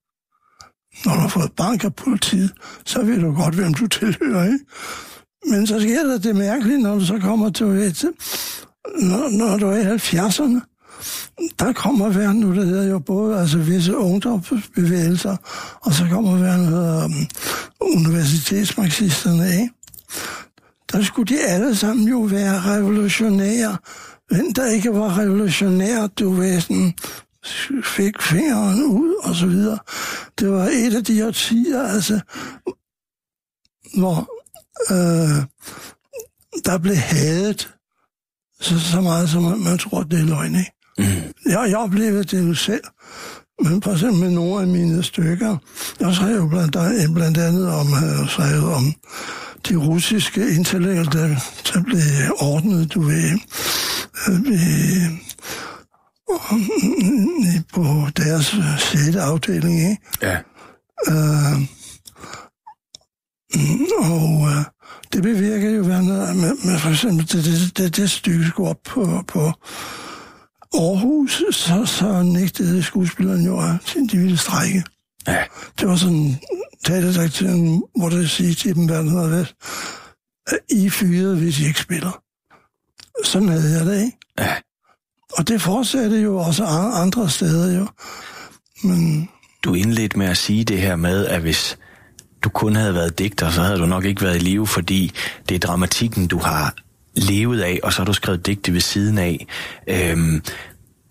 Når du har fået bank af politiet, så ved du godt, hvem du tilhører, ikke? Men så sker der det mærkelige, når du så kommer til et, når, når du er i 70'erne, der kommer hver nu, der hedder jo både altså visse ungdomsbevægelser, og så kommer verden, der um, universitetsmarxisterne, ikke? Der skulle de alle sammen jo være revolutionære. Hvem der ikke var revolutionær, du ved, sådan, fik fingeren ud og så videre. Det var et af de årtier, altså, hvor øh, der blev hadet så, så meget, som man, man tror, det er løgn, ikke? mm. Jeg, jeg oplevede det jo selv. Men for eksempel med nogle af mine stykker, jeg skrev jo blandt, andet- blandt andet om, jeg skrev om de russiske intellekter, der, blev ordnet, du ved, øh, ved, øh, på deres 6. afdeling, ikke? ja, Øh, mm, og øh, det bevirker jo noget med, med for eksempel det, det, det, det stykke skulle op på, på Aarhus, så, så nægtede skuespilleren jo, at de ville strække. ja, Det var sådan, teaterdirektøren måtte sige til dem, hvad hvad, at I fyret, hvis I ikke spiller. Sådan havde jeg det, ikke? ja. Og det fortsatte jo også andre steder jo. Men Du indledte med at sige det her med, at hvis du kun havde været digter, så havde du nok ikke været i live, fordi det er dramatikken, du har levet af, og så har du skrevet digte ved siden af. Øhm,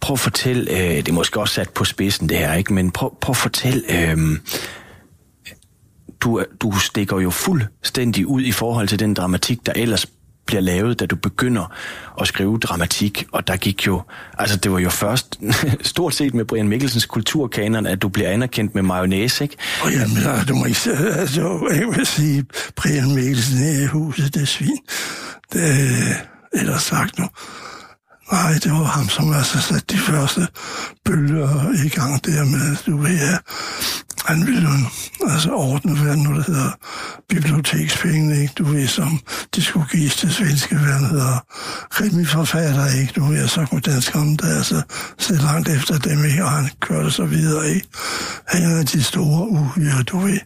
prøv at fortæl, øh, det er måske også sat på spidsen det her, ikke? men prøv, prøv at fortæl, øh, du, du stikker jo fuldstændig ud i forhold til den dramatik, der ellers bliver lavet, da du begynder at skrive dramatik, og der gik jo, altså det var jo først stort set med Brian Mikkelsens kulturkanon, at du bliver anerkendt med mayonnaise, ikke? Og jamen, der, du må ikke sige, altså, jeg vil sige, Brian Mikkelsen er i huset, det er svin. Det er sagt nu. Nej, det var ham, som altså satte de første bølger i gang der med, du ved, ja, han ville jo altså ordne, hvad nu det hedder, bibliotekspengene, ikke, du ved, som de skulle gives til svenske, hvad det hedder, krimiforfatter, ikke, du ved, så kunne danskerne der altså se langt efter dem, ikke, og han kørte så videre, ikke. Han er de store uhyre, du ved,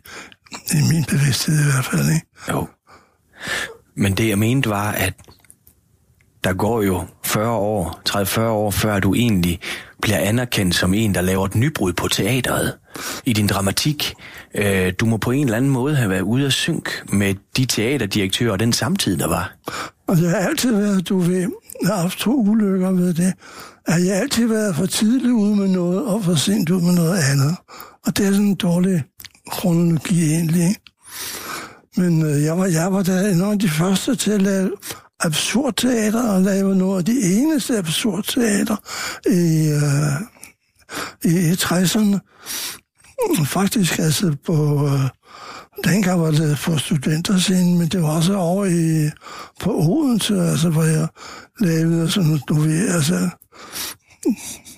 i min bevidsthed i hvert fald, ikke. Jo. Men det jeg mente var, at der går jo 40 år, 30-40 år, før du egentlig bliver anerkendt som en, der laver et nybrud på teateret i din dramatik. Øh, Du må på en eller anden måde have været ude af synk med de teaterdirektører og den samtid, der var. Og det har altid været, du ved, jeg har haft to ulykker ved det, at jeg altid været for tidligt ude med noget, og for sent ude med noget andet. Og det er sådan en dårlig kronologi egentlig. Men øh, jeg, var, jeg var da en af de første til at lave absurd teater, og lave noget af de eneste absurd teater i, øh, i 60'erne. Faktisk altså på... Øh, dengang var det på studenterscenen, men det var også over i, på Odense, altså, hvor jeg lavede sådan, du ved, altså,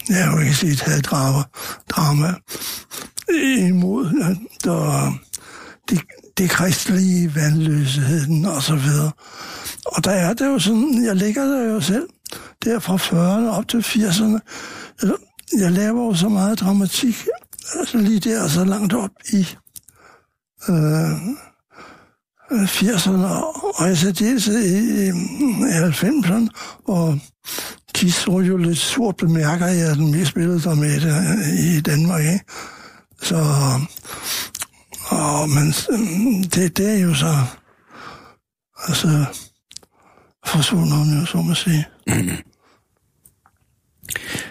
jeg har jo ikke set et drama, drama imod at der, de, det kristelige vandløsheden og så videre. Og der er det jo sådan, jeg ligger der jo selv, der fra 40'erne op til 80'erne. Altså, jeg, laver jo så meget dramatik, altså lige der så langt op i øh, 80'erne, og i særdeleshed i, i 90'erne, og Kiss jo lidt surt bemærker, jeg er den mest spillede der med det i Danmark, ikke? Så, og, men øhm, det, det er jo så, altså, forsvundet, så må sige. Mm.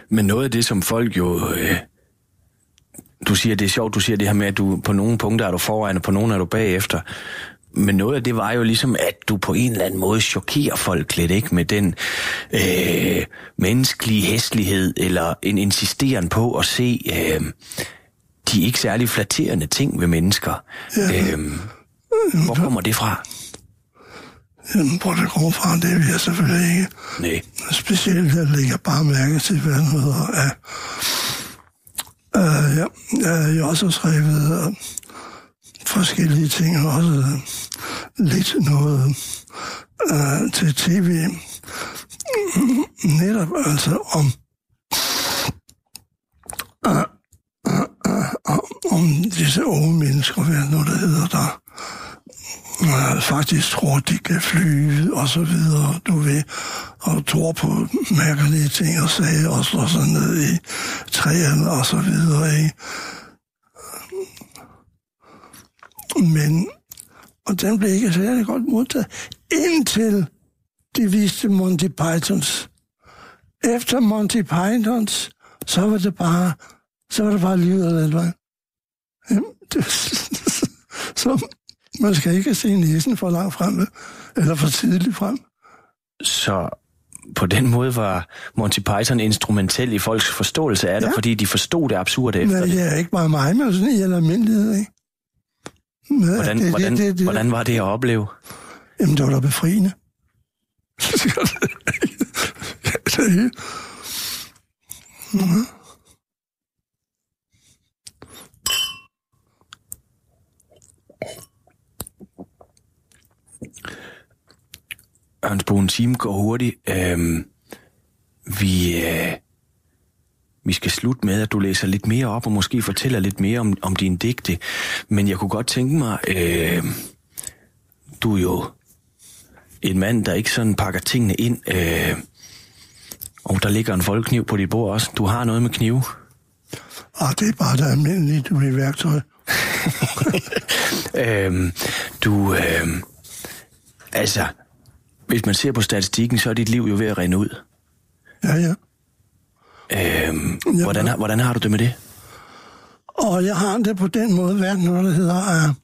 Men noget af det, som folk jo... Øh, du siger, det er sjovt, du siger det her med, at du på nogle punkter er du foran, og på nogle er du bagefter. Men noget af det var jo ligesom, at du på en eller anden måde chokerer folk lidt, ikke? Med den øh, menneskelige hæslighed, eller en insisteren på at se øh, de ikke særlig flatterende ting ved mennesker. Ja. Øh, hvor kommer det fra? Jamen, hvor det kommer fra, det vil jeg selvfølgelig ikke. Nej. Specielt, jeg lægger bare mærke til, hvad noget af... Uh, ja, jeg har også skrevet uh, forskellige ting, og også uh, lidt noget uh, til tv. Netop altså om uh, uh, uh, om disse unge mennesker, hvad nu der hedder der, øh, faktisk tror, de kan flyve og så videre, du ved, og tror på mærkelige ting og sager og slår sig ned i træerne og så videre, ikke? Men, og den blev ikke særlig godt modtaget, indtil de viste Monty Pythons. Efter Monty Pythons, så var det bare, så var det bare livet af den vej. så man skal ikke se næsen for langt frem, eller for tidligt frem. Så på den måde var Monty Python instrumentel i folks forståelse af det, ja. fordi de forstod det absurde efter Nej, det. Ja, ikke bare mig, men sådan i almindelighed, ikke? Men, hvordan, det, hvordan, det, det, hvordan var det at opleve? Jamen, det var da befriende. det mm-hmm. Ørnsbo, en time går hurtigt. Øhm, vi, øh, vi skal slutte med, at du læser lidt mere op, og måske fortæller lidt mere om, om din digte. Men jeg kunne godt tænke mig, øh, du er jo en mand, der ikke sådan pakker tingene ind. Øh, og der ligger en folkekniv på dit bord også. Du har noget med knive. Ah, det er bare det almindelige, du bliver værktøj. øhm, du, øh, altså, hvis man ser på statistikken, så er dit liv jo ved at rende ud. Ja, ja. Øhm, ja hvordan, har, hvordan har du det med det? Og jeg har det på den måde, hvad noget, der hedder, at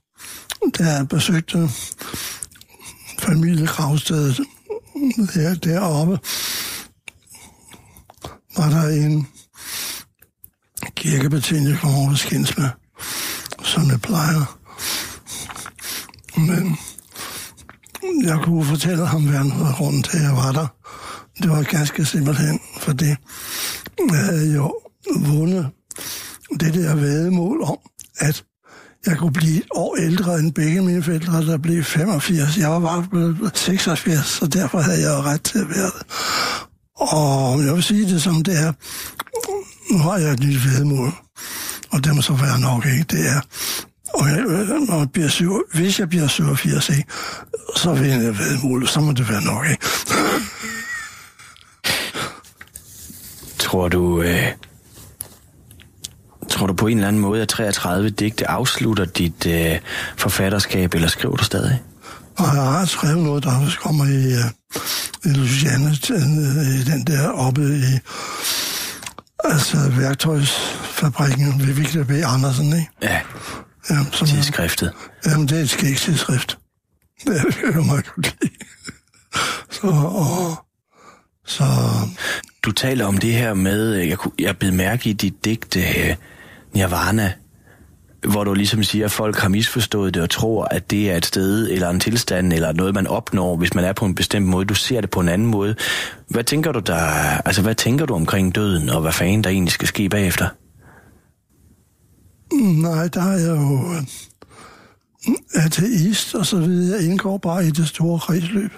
da jeg besøgte familiegravstedet der, deroppe, var der en kirkebetjent, jeg kom over skændes med, som jeg plejer. Men jeg kunne fortælle ham, hvad han havde grund til, at jeg var der. Det var ganske simpelthen, fordi jeg havde jo vundet det der vedemål om, at jeg kunne blive et år ældre end begge mine forældre, der blev 85. Jeg var bare blevet 86, så derfor havde jeg ret til at være det. Og jeg vil sige det som det er, nu har jeg et nyt vedmål, og det må så være nok ikke. Det er, og jeg, når jeg bliver syv, hvis jeg bliver 87, ikke, så vil jeg vedmål, så må det være nok. Ikke? Tror du, øh, tror du på en eller anden måde, at 33 digte afslutter dit øh, forfatterskab, eller skriver du stadig? Og jeg har skrevet noget, der kommer i, uh, i Luciane, i den der oppe i altså værktøjsfabrikken ved Victor B. Andersen, ikke? Ja, ja som tidsskriftet. Jamen, det er et skægtidsskrift. Det er jo meget godt lide. Så, og, så... Du taler om det her med, jeg, kunne, jeg blev mærke i dit digte uh, Nirvana, hvor du ligesom siger, at folk har misforstået det og tror, at det er et sted eller en tilstand eller noget, man opnår, hvis man er på en bestemt måde. Du ser det på en anden måde. Hvad tænker du der, altså hvad tænker du omkring døden, og hvad fanden der egentlig skal ske bagefter? Mm, nej, der er jeg jo øh, ateist, og så videre. Jeg indgår bare i det store kredsløb.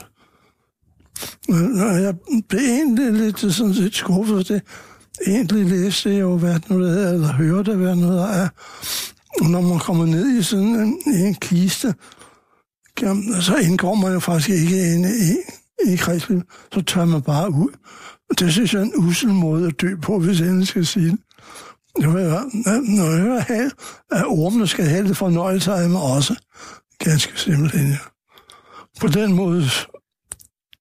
Øh, jeg blev egentlig lidt sådan set skuffet. Det. Egentlig læste jeg jo, hvad det er, eller hørte, hvad noget er. Når man kommer ned i sådan en, i en kiste, så indgår man jo faktisk ikke inde i, i kredsløb. Så tør man bare ud. Det synes jeg er en usel måde at dø på, hvis jeg skal sige det. Når jeg hører, at ormene skal have det fornøjelse af mig også. Ganske simpelthen, ja. På den måde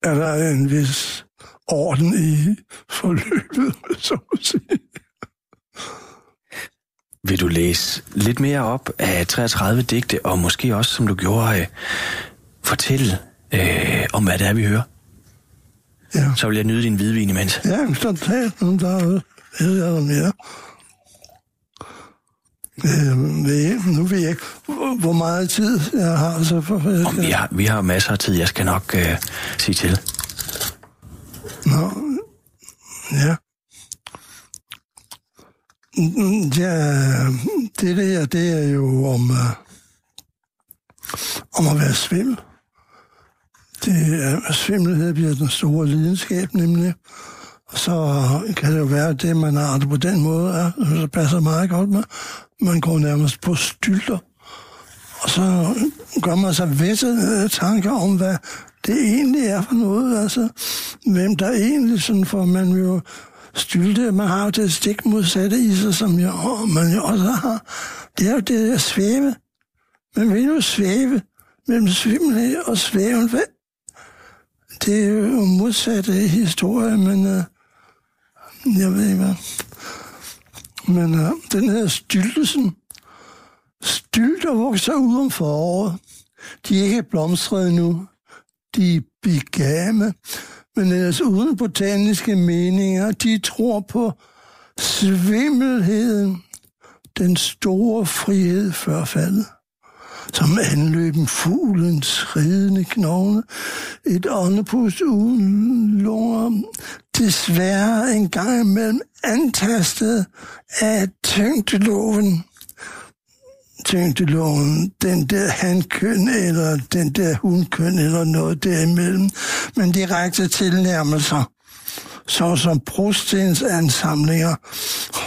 er der en vis orden i forløbet, så at sige. Vil du læse lidt mere op af 33 digte, og måske også, som du gjorde, øh, fortælle øh, om, hvad det er, vi hører? Ja. Så vil jeg nyde din hvidvin imens. Ja, så tag den, der ved jeg mere. Øh, ved, nu ved jeg ikke, hvor- meget tid jeg har. Så for, jeg Om vi, har, vi har masser af tid, jeg skal nok øh, sige til. Nå, ja. Ja, det der, det er jo om, uh, om at være svimmel. Det er, svimmelhed bliver den store lidenskab, nemlig. Så kan det jo være, at det, man har det på den måde, er, så passer meget godt med. Man går nærmest på stylter. Og så gør man sig visse øh, tanker om, hvad det egentlig er for noget. Altså, hvem der egentlig sådan får man jo stylte. Man har jo det stik modsatte i sig, som jo, man jo også har. Det er jo det at svæve. Man vil jo svæve mellem svimmelhed og svæven. Det er jo modsatte historie, men uh, jeg ved ikke hvad. Men uh, den hedder styltelsen, stylter vokser ud om foråret. De er ikke blomstret nu. De er bigame. men ellers uden botaniske meninger. De tror på svimmelheden, den store frihed før faldet. Som anløben fuglens ridende knogle, et åndepust uden lunger, desværre en gang imellem antastet af tyngdeloven. Tyngdeloven, den der hankøn eller den der hunkøn eller noget derimellem, men direkte tilnærmelser, såsom brostens ansamlinger,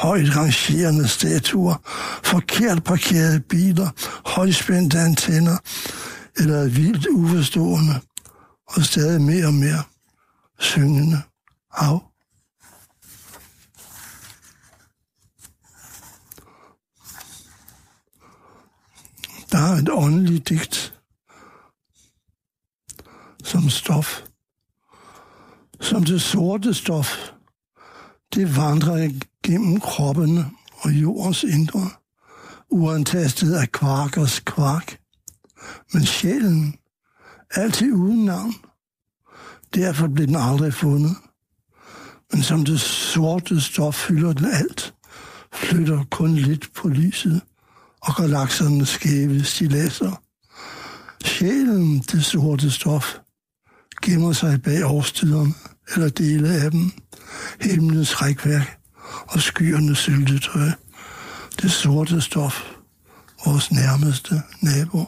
højt rangerende statuer, forkert parkerede biler, højspændte antenner, eller vildt uforstående og stadig mere og mere syngende hav. Der er et åndeligt digt som stof. Som det sorte stof. Det vandrer gennem kroppen og jordens indre, uantastet af kvarkers kvark. Men sjælen, altid uden navn. Derfor blev den aldrig fundet. Men som det sorte stof fylder den alt, flytter kun lidt på lyset og galaksernes skæve stilasser. Sjælen, det sorte stof, gemmer sig bag årstiderne, eller dele af dem, himlens rækværk og skyernes syltetøj. Det sorte stof, vores nærmeste nabo.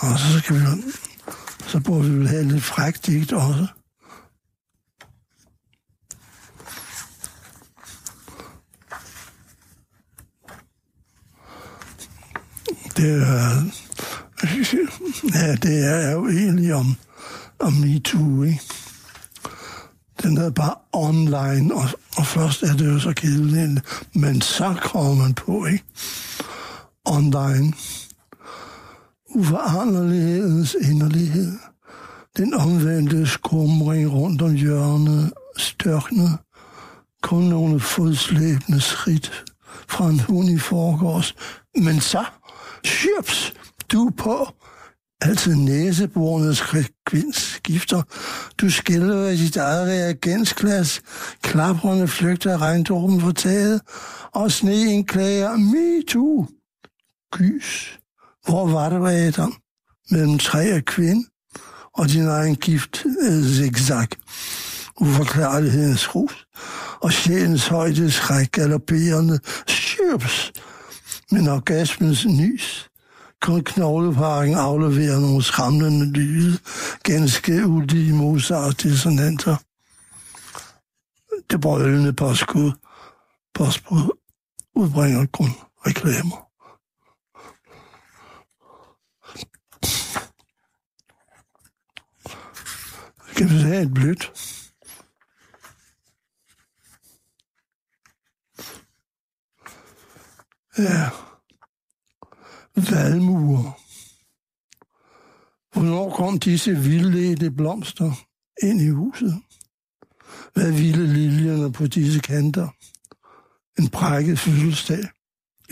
Og så skal vi så burde vi vel have lidt frækt digt også. Det er, ja, det er jo egentlig om, om MeToo, ikke? Den er bare online, og, og først er det jo så kedeligt, men så kommer man på, ikke? Online. Uforanderlighedens inderlighed. Den omvendte skumring rundt om hjørnet, størknet. Kun nogle fodslæbende skridt fra en hund i forgårs. Men så, syrps, du på. Altid næseborens frekvens skifter. Du skælder i dit eget reagensglas. Klaprende flygter regndråben fra taget. Og sneen klager, me too. Gys. Hvor var det, Adam? Mellem træ og kvinde? Og din egen gift øh, zigzag. Uforklarlighedens rus. Og sjælens højde skræk galopperende. Syrps. Men orgasmens nys. Kun knogleparken afleverer nogle skræmmende lyde. Ganske ulige Mozart dissonanter. Det brølende påskud. Påskud udbringer kun reklamer. Skal vi have et blødt? Ja. Valmuer. Hvornår kom disse vildledte blomster ind i huset? Hvad ville liljerne på disse kanter? En prækket fødselsdag.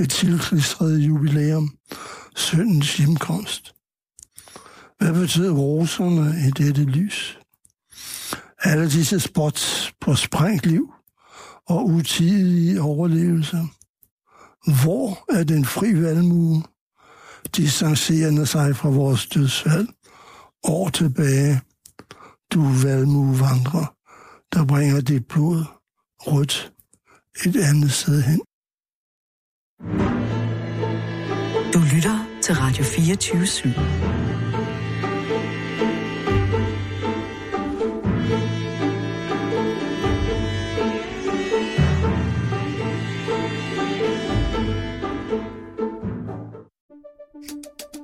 Et tilklistret jubilæum. Søndens hjemkomst. Hvad betød roserne i dette lys? Alle disse spots på sprængtliv og utidige overlevelser. Hvor er den fri valmue, distancerende sig fra vores dødsfald? År tilbage, du valmuevandrer, der bringer dit blod rødt et andet sted hen. Du lytter til Radio 24 /7.